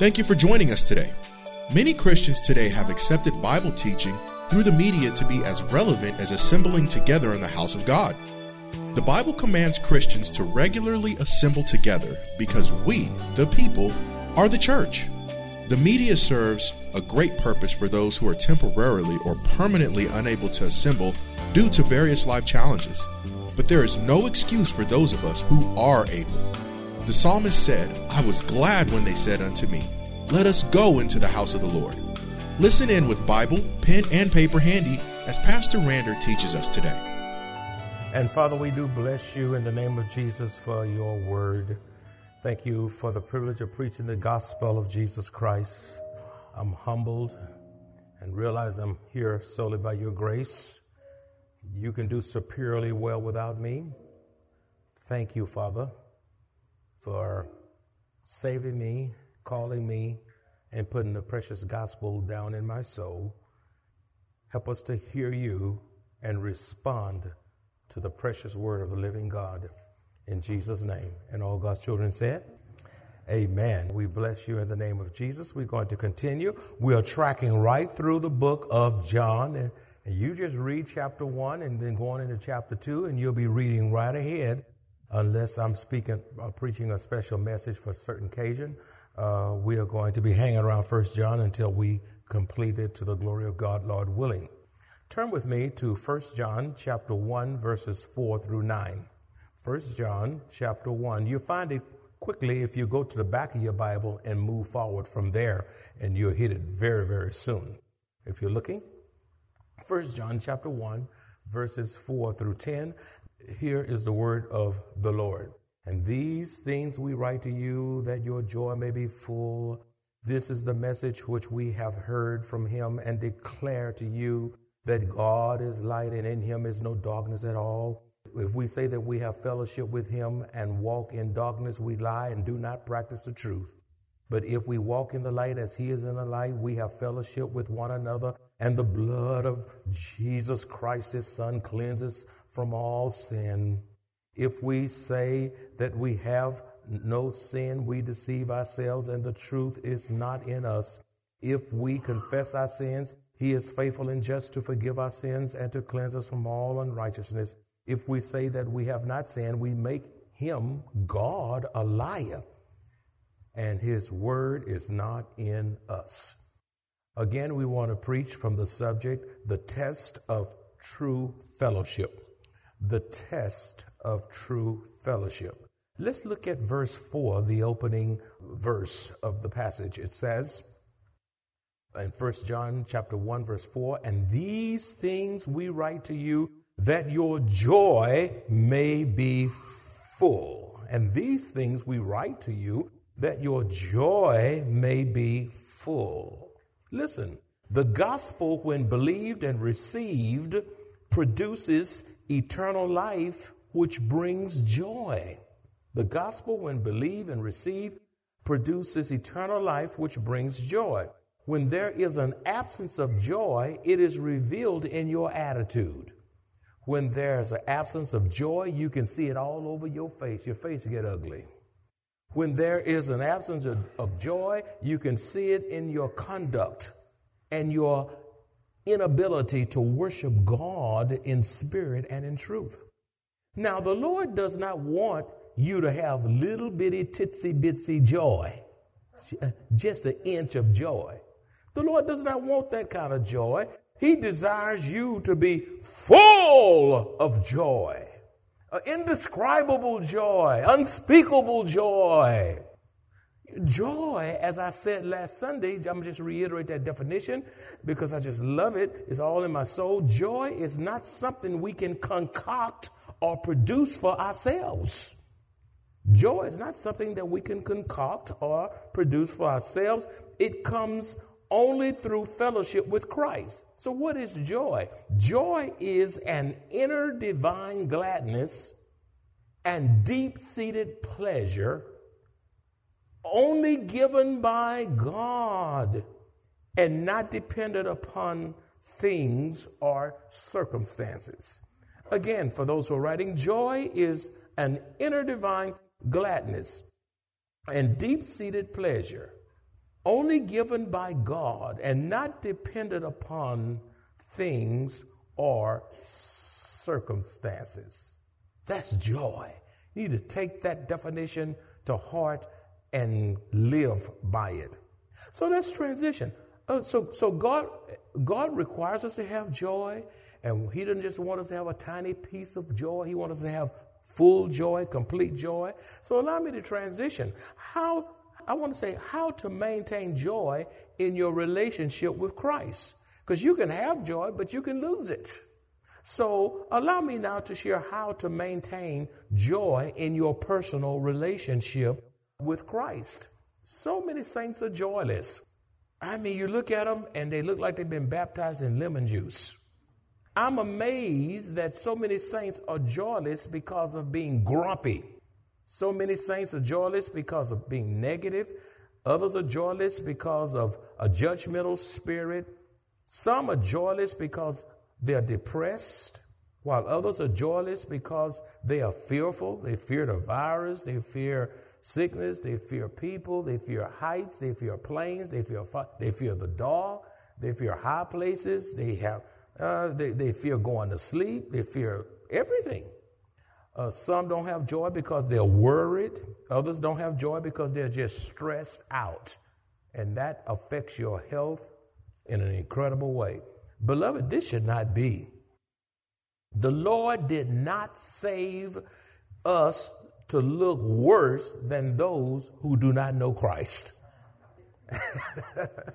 Thank you for joining us today. Many Christians today have accepted Bible teaching through the media to be as relevant as assembling together in the house of God. The Bible commands Christians to regularly assemble together because we, the people, are the church. The media serves a great purpose for those who are temporarily or permanently unable to assemble due to various life challenges. But there is no excuse for those of us who are able. The psalmist said, I was glad when they said unto me, Let us go into the house of the Lord. Listen in with Bible, pen, and paper handy as Pastor Rander teaches us today. And Father, we do bless you in the name of Jesus for your word. Thank you for the privilege of preaching the gospel of Jesus Christ. I'm humbled and realize I'm here solely by your grace. You can do superiorly well without me. Thank you, Father, for saving me, calling me, and putting the precious gospel down in my soul. Help us to hear you and respond to the precious word of the living God in Jesus' name. And all God's children said, Amen. We bless you in the name of Jesus. We're going to continue. We are tracking right through the book of John. And, you just read chapter one and then going into chapter two, and you'll be reading right ahead unless I'm speaking, uh, preaching a special message for a certain occasion. Uh, we are going to be hanging around First John until we complete it to the glory of God, Lord willing. Turn with me to 1 John chapter 1 verses 4 through 9. 1 John chapter 1. You'll find it quickly if you go to the back of your Bible and move forward from there and you'll hit it very very soon. If you're looking 1 John chapter 1 verses 4 through 10. Here is the word of the Lord. And these things we write to you that your joy may be full. This is the message which we have heard from him and declare to you that God is light and in him is no darkness at all. If we say that we have fellowship with him and walk in darkness, we lie and do not practice the truth. But if we walk in the light as he is in the light, we have fellowship with one another, and the blood of Jesus Christ, his son, cleanses from all sin. If we say that we have no sin, we deceive ourselves, and the truth is not in us. If we confess our sins, he is faithful and just to forgive our sins and to cleanse us from all unrighteousness. If we say that we have not sinned, we make him, God, a liar, and his word is not in us. Again, we want to preach from the subject, the test of true fellowship. The test of true fellowship. Let's look at verse 4, the opening verse of the passage. It says, in 1 John chapter 1 verse 4 and these things we write to you that your joy may be full and these things we write to you that your joy may be full listen the gospel when believed and received produces eternal life which brings joy the gospel when believed and received produces eternal life which brings joy when there is an absence of joy, it is revealed in your attitude. When there's an absence of joy, you can see it all over your face. Your face get ugly. When there is an absence of, of joy, you can see it in your conduct and your inability to worship God in spirit and in truth. Now, the Lord does not want you to have little bitty titsy bitsy joy, just an inch of joy. The Lord does not want that kind of joy. He desires you to be full of joy, indescribable joy, unspeakable joy. Joy, as I said last Sunday, I'm just reiterate that definition because I just love it. It's all in my soul. Joy is not something we can concoct or produce for ourselves. Joy is not something that we can concoct or produce for ourselves. It comes only through fellowship with Christ. So, what is joy? Joy is an inner divine gladness and deep seated pleasure only given by God and not dependent upon things or circumstances. Again, for those who are writing, joy is an inner divine gladness and deep seated pleasure only given by God and not dependent upon things or circumstances. That's joy. You need to take that definition to heart and live by it. So that's transition. Uh, so, so God, God requires us to have joy, and He doesn't just want us to have a tiny piece of joy. He wants us to have full joy, complete joy. So allow me to transition. How I want to say how to maintain joy in your relationship with Christ. Because you can have joy, but you can lose it. So allow me now to share how to maintain joy in your personal relationship with Christ. So many saints are joyless. I mean, you look at them and they look like they've been baptized in lemon juice. I'm amazed that so many saints are joyless because of being grumpy. So many saints are joyless because of being negative. Others are joyless because of a judgmental spirit. Some are joyless because they're depressed, while others are joyless because they are fearful. They fear the virus, they fear sickness, they fear people, they fear heights, they fear planes, they fear they fear the dog, they fear high places, they have uh, they, they fear going to sleep, they fear everything. Uh, some don't have joy because they're worried. Others don't have joy because they're just stressed out. And that affects your health in an incredible way. Beloved, this should not be. The Lord did not save us to look worse than those who do not know Christ. that,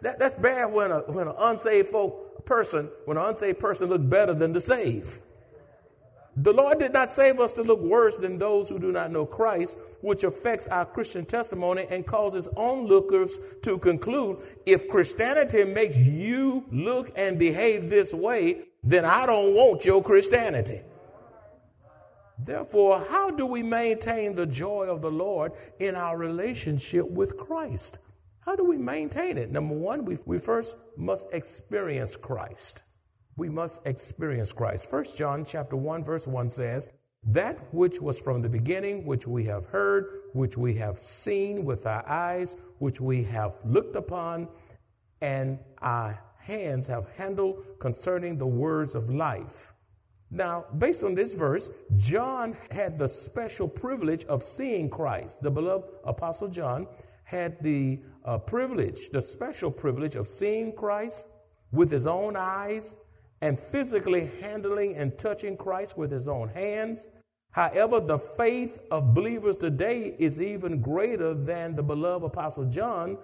that's bad when, a, when an unsaved folk person, when an unsaved person look better than the saved. The Lord did not save us to look worse than those who do not know Christ, which affects our Christian testimony and causes onlookers to conclude if Christianity makes you look and behave this way, then I don't want your Christianity. Therefore, how do we maintain the joy of the Lord in our relationship with Christ? How do we maintain it? Number one, we, we first must experience Christ. We must experience Christ. First John chapter 1 verse 1 says, that which was from the beginning, which we have heard, which we have seen with our eyes, which we have looked upon, and our hands have handled concerning the words of life. Now, based on this verse, John had the special privilege of seeing Christ. The beloved Apostle John had the uh, privilege, the special privilege of seeing Christ with his own eyes and physically handling and touching Christ with his own hands. However, the faith of believers today is even greater than the beloved Apostle John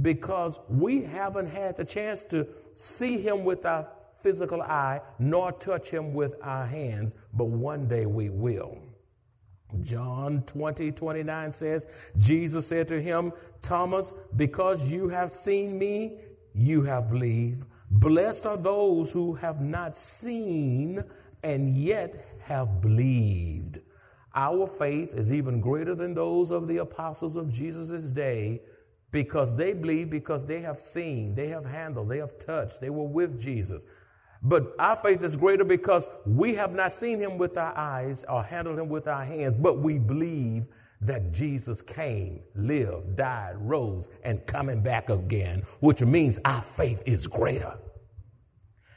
because we haven't had the chance to see him with our physical eye, nor touch him with our hands, but one day we will. John 20, 29 says, Jesus said to him, Thomas, because you have seen me, you have believed. Blessed are those who have not seen and yet have believed. Our faith is even greater than those of the apostles of Jesus' day because they believe because they have seen, they have handled, they have touched, they were with Jesus. But our faith is greater because we have not seen him with our eyes or handled him with our hands, but we believe that Jesus came, lived, died, rose, and coming back again, which means our faith is greater.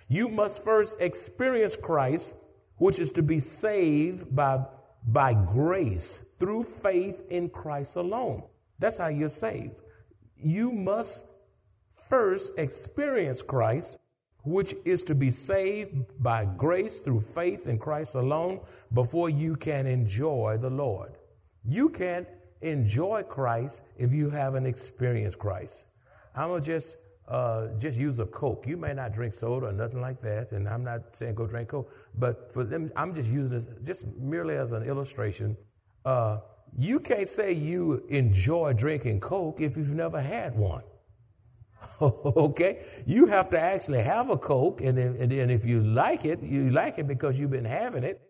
You must first experience Christ, which is to be saved by, by grace through faith in Christ alone. That's how you're saved. You must first experience Christ which is to be saved by grace through faith in Christ alone before you can enjoy the Lord. You can't enjoy Christ if you haven't experienced Christ. I'm gonna just uh, just use a Coke. You may not drink soda or nothing like that, and I'm not saying go drink Coke, but for them, I'm just using this just merely as an illustration. Uh, you can't say you enjoy drinking Coke if you've never had one. okay? You have to actually have a Coke, and, and, if you like it, you like it because you've been having it,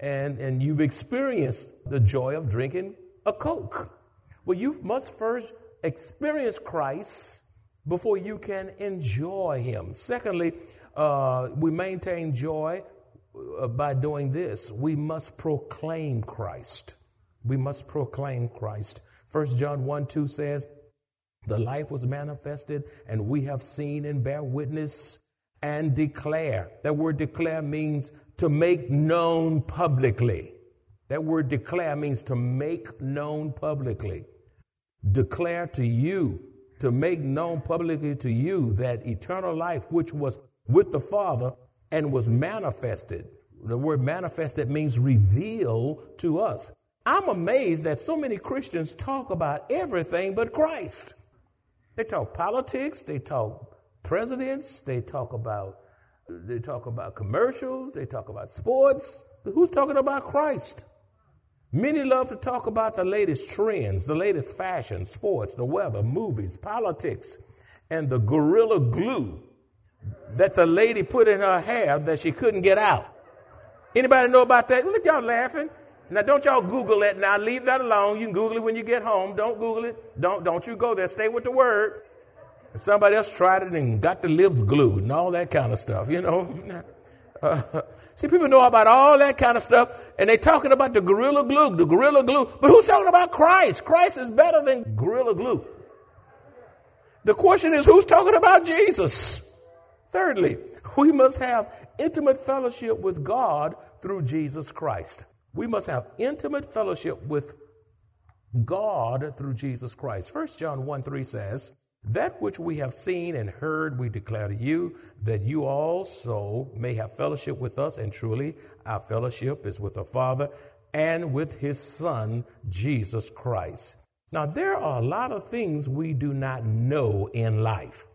and, and you've experienced the joy of drinking a Coke. Well, you must first experience Christ before you can enjoy Him. Secondly, uh, we maintain joy uh, by doing this. We must proclaim Christ. We must proclaim Christ. 1 John 1 2 says, The life was manifested, and we have seen and bear witness and declare. That word declare means to make known publicly. That word declare means to make known publicly. Declare to you, to make known publicly to you that eternal life, which was with the Father and was manifested. The word manifested means reveal to us. I'm amazed that so many Christians talk about everything but Christ. They talk politics, they talk presidents, they talk about they talk about commercials, they talk about sports. Who's talking about Christ? Many love to talk about the latest trends, the latest fashion, sports, the weather, movies, politics, and the gorilla glue that the lady put in her hair that she couldn't get out. Anybody know about that? Look, y'all laughing. Now, don't y'all Google it. Now, leave that alone. You can Google it when you get home. Don't Google it. Don't, don't you go there. Stay with the word. Somebody else tried it and got the lips glued and all that kind of stuff, you know. Uh, see, people know about all that kind of stuff, and they're talking about the gorilla glue, the gorilla glue. But who's talking about Christ? Christ is better than gorilla glue. The question is, who's talking about Jesus? Thirdly, we must have intimate fellowship with God through Jesus Christ. We must have intimate fellowship with God through Jesus Christ. 1 John 1 3 says, That which we have seen and heard, we declare to you, that you also may have fellowship with us. And truly, our fellowship is with the Father and with his Son, Jesus Christ. Now, there are a lot of things we do not know in life.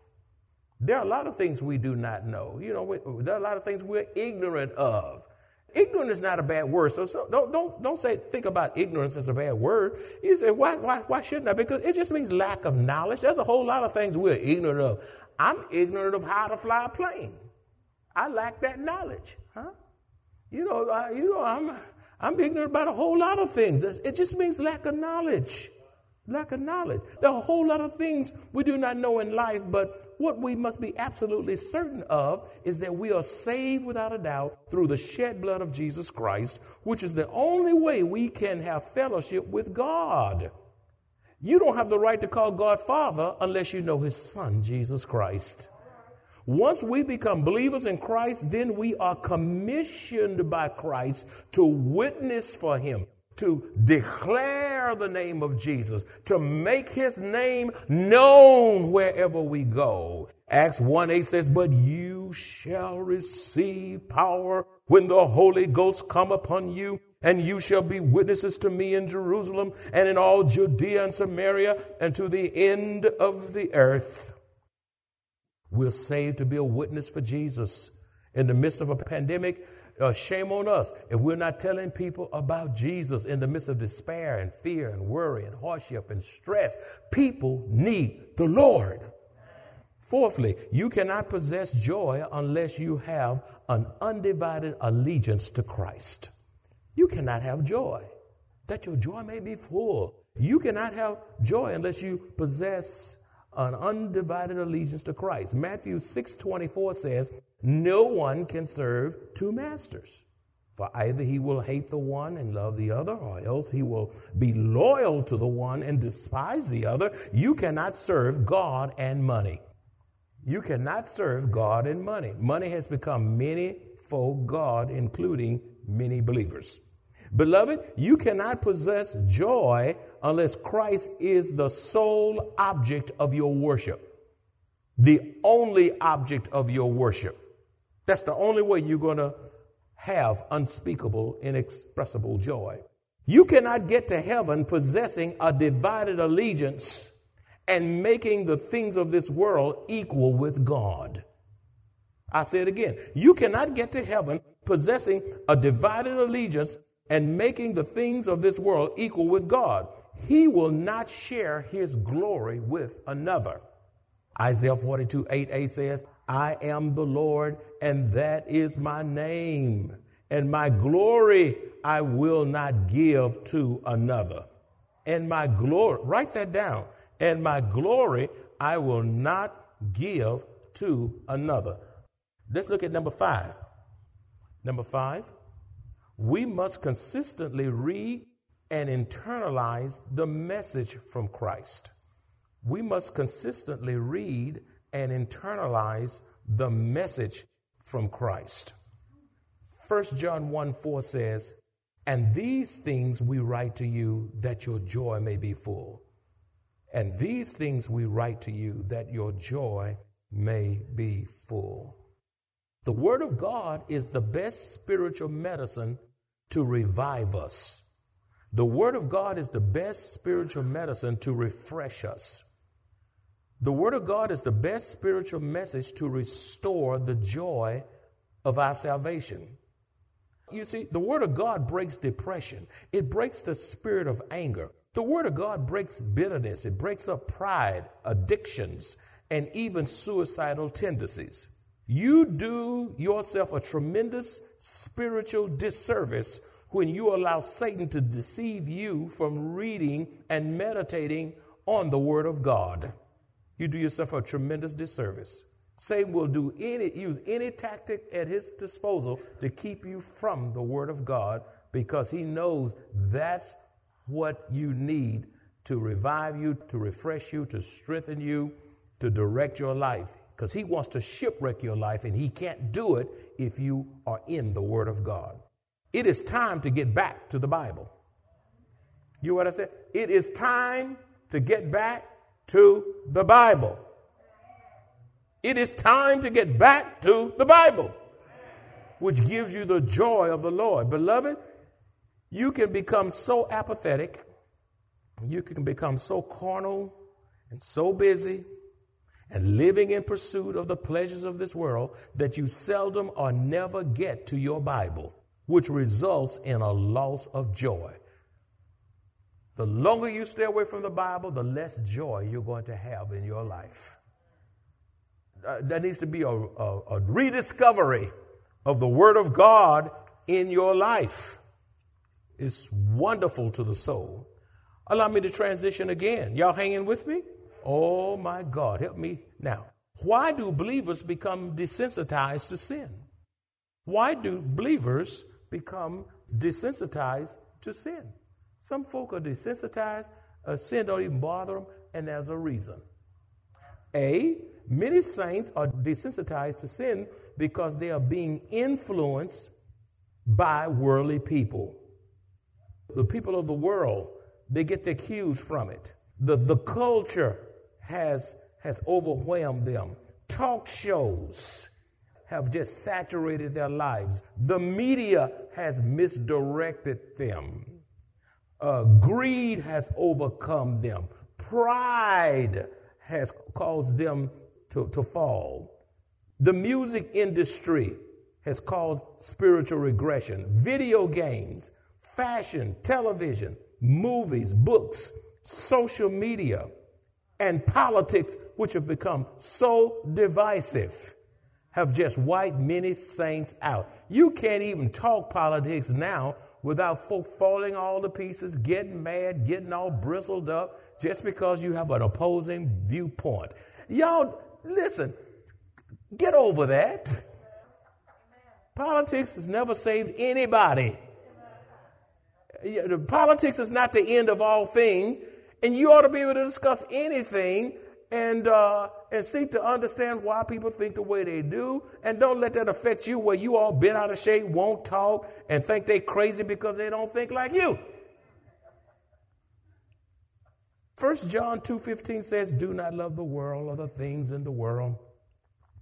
There are a lot of things we do not know. You know, we, there are a lot of things we're ignorant of. Ignorant is not a bad word. So, so don't, don't, don't say, think about ignorance as a bad word. You say, why, why, why shouldn't I? Because it just means lack of knowledge. There's a whole lot of things we're ignorant of. I'm ignorant of how to fly a plane. I lack that knowledge. Huh? You know, I, you know, I'm, I'm ignorant about a whole lot of things. It just means lack of knowledge. Lack of knowledge. There are a whole lot of things we do not know in life, but what we must be absolutely certain of is that we are saved without a doubt through the shed blood of Jesus Christ, which is the only way we can have fellowship with God. You don't have the right to call God Father unless you know His Son, Jesus Christ. Once we become believers in Christ, then we are commissioned by Christ to witness for Him to declare the name of Jesus, to make his name known wherever we go. Acts 1 8 says, But you shall receive power when the Holy Ghost come upon you, and you shall be witnesses to me in Jerusalem and in all Judea and Samaria and to the end of the earth. We're saved to be a witness for Jesus. In the midst of a pandemic, uh, shame on us if we're not telling people about Jesus in the midst of despair and fear and worry and hardship and stress. People need the Lord. Fourthly, you cannot possess joy unless you have an undivided allegiance to Christ. You cannot have joy, that your joy may be full. You cannot have joy unless you possess an undivided allegiance to Christ. Matthew 6 24 says, no one can serve two masters. For either he will hate the one and love the other, or else he will be loyal to the one and despise the other. You cannot serve God and money. You cannot serve God and money. Money has become many for God, including many believers. Beloved, you cannot possess joy unless Christ is the sole object of your worship, the only object of your worship. That's the only way you're going to have unspeakable, inexpressible joy. You cannot get to heaven possessing a divided allegiance and making the things of this world equal with God. I say it again. You cannot get to heaven possessing a divided allegiance and making the things of this world equal with God. He will not share his glory with another. Isaiah 42 8a says, I am the Lord, and that is my name. And my glory I will not give to another. And my glory, write that down. And my glory I will not give to another. Let's look at number five. Number five, we must consistently read and internalize the message from Christ. we must consistently read and internalize the message from Christ. 1 John 1 4 says, And these things we write to you that your joy may be full. And these things we write to you that your joy may be full. The Word of God is the best spiritual medicine to revive us. The Word of God is the best spiritual medicine to refresh us. The Word of God is the best spiritual message to restore the joy of our salvation. You see, the Word of God breaks depression, it breaks the spirit of anger. The Word of God breaks bitterness, it breaks up pride, addictions, and even suicidal tendencies. You do yourself a tremendous spiritual disservice when you allow Satan to deceive you from reading and meditating on the Word of God you do yourself a tremendous disservice. Satan will do any, use any tactic at his disposal to keep you from the Word of God because he knows that's what you need to revive you, to refresh you, to strengthen you, to direct your life. Because he wants to shipwreck your life and he can't do it if you are in the Word of God. It is time to get back to the Bible. You know what I said? It is time to get back to the Bible. It is time to get back to the Bible, which gives you the joy of the Lord. Beloved, you can become so apathetic, you can become so carnal and so busy and living in pursuit of the pleasures of this world that you seldom or never get to your Bible, which results in a loss of joy. The longer you stay away from the Bible, the less joy you're going to have in your life. Uh, there needs to be a, a, a rediscovery of the Word of God in your life. It's wonderful to the soul. Allow me to transition again. Y'all hanging with me? Oh my God, help me now. Why do believers become desensitized to sin? Why do believers become desensitized to sin? Some folk are desensitized, uh, sin don't even bother them, and there's a reason. A, many saints are desensitized to sin because they are being influenced by worldly people. The people of the world, they get their cues from it. The, the culture has, has overwhelmed them. Talk shows have just saturated their lives. The media has misdirected them. Uh, greed has overcome them. Pride has caused them to, to fall. The music industry has caused spiritual regression. Video games, fashion, television, movies, books, social media, and politics, which have become so divisive, have just wiped many saints out. You can't even talk politics now without folk falling all to pieces, getting mad, getting all bristled up just because you have an opposing viewpoint. Y'all, listen, get over that. Politics has never saved anybody. Politics is not the end of all things, and you ought to be able to discuss anything and uh, and seek to understand why people think the way they do, and don't let that affect you where you all bent out of shape, won't talk, and think they crazy because they don't think like you. First John 2:15 says, "Do not love the world or the things in the world.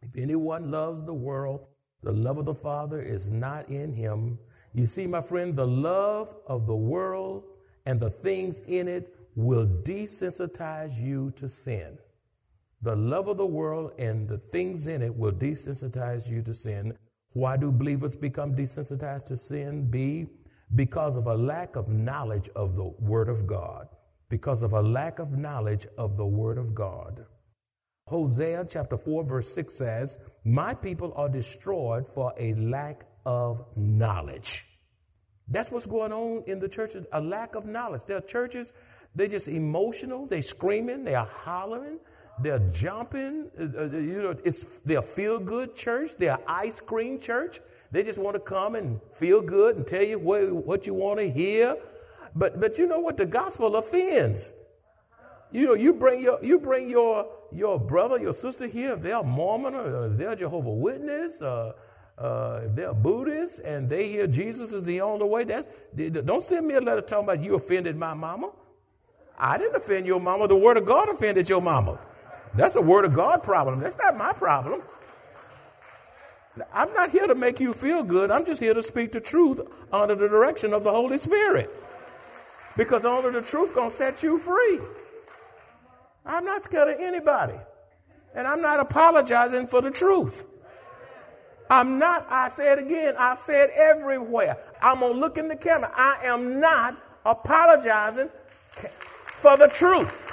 If anyone loves the world, the love of the Father is not in him." You see, my friend, the love of the world and the things in it will desensitize you to sin. The love of the world and the things in it will desensitize you to sin. Why do believers become desensitized to sin? B, because of a lack of knowledge of the Word of God. Because of a lack of knowledge of the Word of God. Hosea chapter 4, verse 6 says, My people are destroyed for a lack of knowledge. That's what's going on in the churches, a lack of knowledge. There are churches, they're just emotional, they're screaming, they are hollering, they're jumping. Uh, uh, you know, it's they're feel good church. They're ice cream church. They just want to come and feel good and tell you what, what you want to hear. But but you know what? The gospel offends. You know, you bring your you bring your your brother, your sister here, if they're Mormon or if they're Jehovah Witness, uh, uh, they're Buddhist, and they hear Jesus is the only way. That's don't send me a letter talking about you offended my mama. I didn't offend your mama. The word of God offended your mama. That's a word of God problem. That's not my problem. I'm not here to make you feel good. I'm just here to speak the truth under the direction of the Holy Spirit. Because only the truth gonna set you free. I'm not scared of anybody. And I'm not apologizing for the truth. I'm not, I said again, I said everywhere. I'm gonna look in the camera. I am not apologizing for the truth.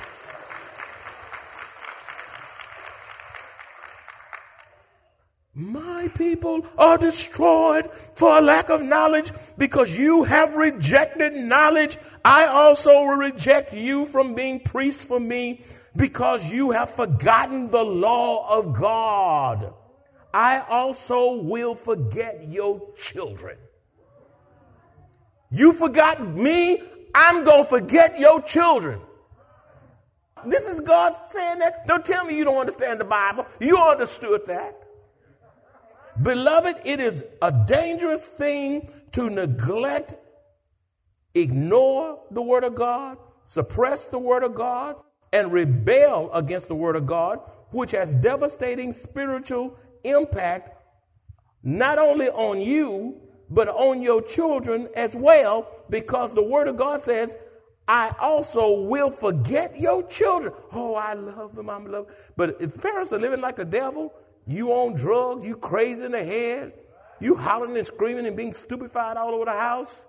My people are destroyed for a lack of knowledge because you have rejected knowledge. I also will reject you from being priest for me because you have forgotten the law of God. I also will forget your children. You forgot me, I'm going to forget your children. This is God saying that. Don't tell me you don't understand the Bible. You understood that. Beloved, it is a dangerous thing to neglect, ignore the Word of God, suppress the Word of God, and rebel against the Word of God, which has devastating spiritual impact not only on you, but on your children as well, because the Word of God says, I also will forget your children. Oh, I love them, I'm love. But if parents are living like the devil, you on drugs, you crazy in the head, you hollering and screaming and being stupefied all over the house.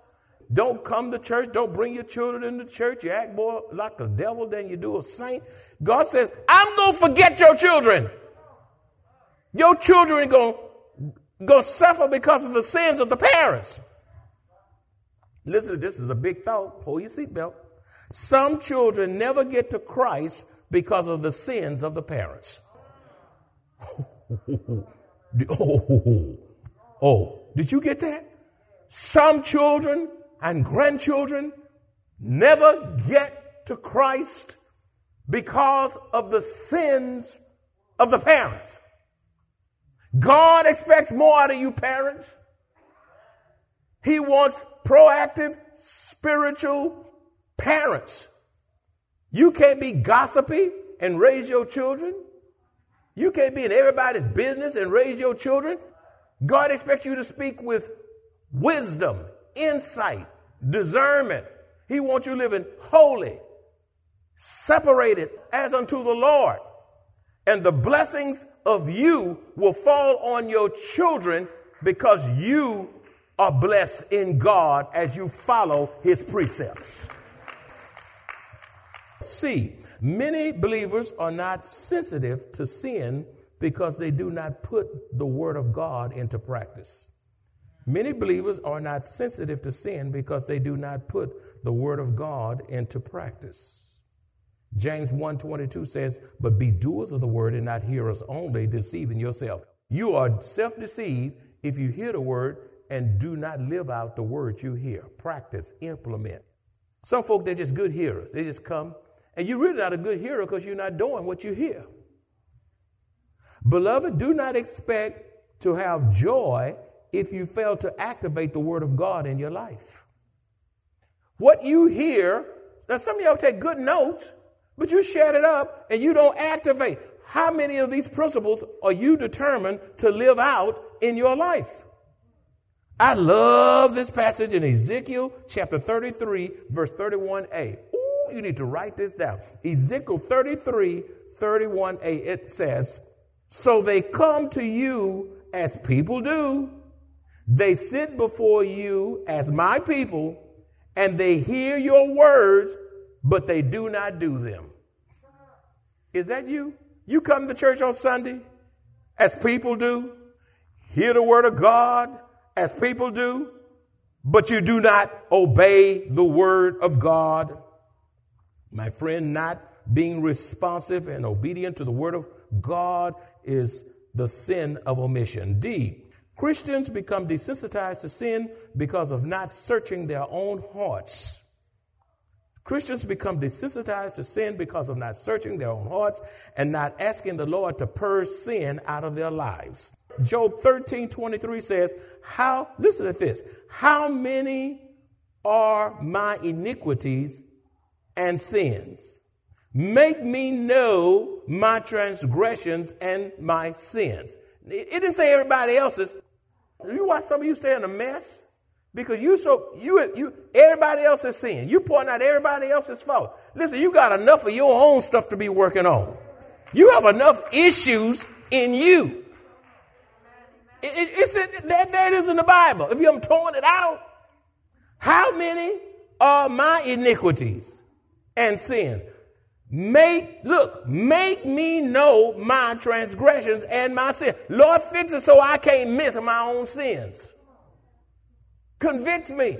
Don't come to church. Don't bring your children into church. You act more like a devil than you do a saint. God says, I'm going to forget your children. Your children going to suffer because of the sins of the parents. Listen, to this is a big thought. Pull your seatbelt. Some children never get to Christ because of the sins of the parents. oh, oh, did you get that? Some children and grandchildren never get to Christ because of the sins of the parents. God expects more out of you, parents. He wants proactive, spiritual parents. You can't be gossipy and raise your children. You can't be in everybody's business and raise your children. God expects you to speak with wisdom, insight, discernment. He wants you living holy, separated as unto the Lord. And the blessings of you will fall on your children because you are blessed in God as you follow his precepts. See, Many believers are not sensitive to sin because they do not put the Word of God into practice. Many believers are not sensitive to sin because they do not put the Word of God into practice. James 1:22 says, "But be doers of the word and not hearers only, deceiving yourself." You are self-deceived if you hear the word and do not live out the words you hear. Practice, implement. Some folk they're just good hearers. They just come, and you're really not a good hearer because you're not doing what you hear. Beloved, do not expect to have joy if you fail to activate the Word of God in your life. What you hear, now some of y'all take good notes, but you shut it up and you don't activate. How many of these principles are you determined to live out in your life? I love this passage in Ezekiel chapter 33, verse 31a you need to write this down. Ezekiel 33, 31a, it says, So they come to you as people do. They sit before you as my people, and they hear your words, but they do not do them. Is that you? You come to church on Sunday as people do, hear the word of God as people do, but you do not obey the word of God. My friend, not being responsive and obedient to the word of God is the sin of omission. D. Christians become desensitized to sin because of not searching their own hearts. Christians become desensitized to sin because of not searching their own hearts and not asking the Lord to purge sin out of their lives. Job 13 23 says, How, listen to this, how many are my iniquities and sins? Make me know my transgressions and my sins. It didn't say everybody else's. You watch some of you stay in a mess because you so you you everybody else is sin. You pointing out everybody else's fault. Listen, you got enough of your own stuff to be working on. You have enough issues in you. It, it, it's in, that, that is in the Bible. If you're torn it out, how many are my iniquities and sins? Make, look, make me know my transgressions and my sin. Lord, fix it so I can't miss my own sins. Convict me.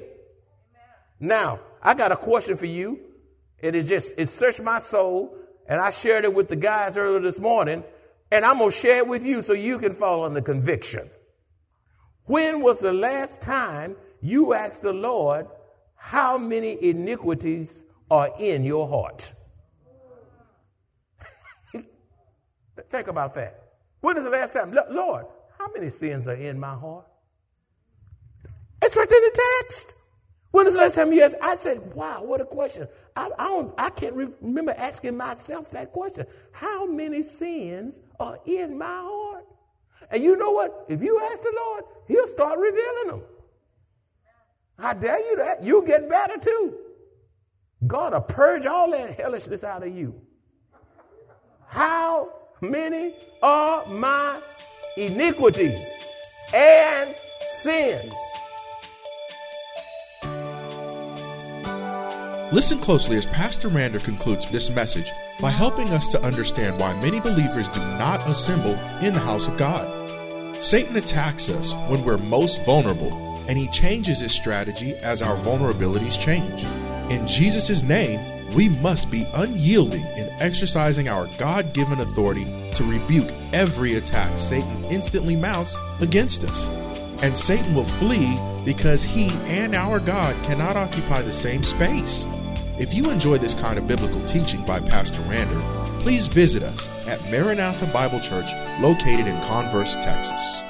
Now, I got a question for you. It is just, it searched my soul, and I shared it with the guys earlier this morning, and I'm going to share it with you so you can fall under conviction. When was the last time you asked the Lord how many iniquities are in your heart? Think about that. When is the last time? Lord, how many sins are in my heart? It's right in the text. When is the last time you asked? I said, wow, what a question. I, I, don't, I can't remember asking myself that question. How many sins are in my heart? And you know what? If you ask the Lord, He'll start revealing them. I dare you that. You'll get better too. God will purge all that hellishness out of you. How many are my iniquities and sins? Listen closely as Pastor Rander concludes this message by helping us to understand why many believers do not assemble in the house of God. Satan attacks us when we're most vulnerable, and he changes his strategy as our vulnerabilities change. In Jesus' name, we must be unyielding in exercising our God given authority to rebuke every attack Satan instantly mounts against us. And Satan will flee because he and our God cannot occupy the same space. If you enjoy this kind of biblical teaching by Pastor Rander, please visit us at Maranatha Bible Church located in Converse, Texas.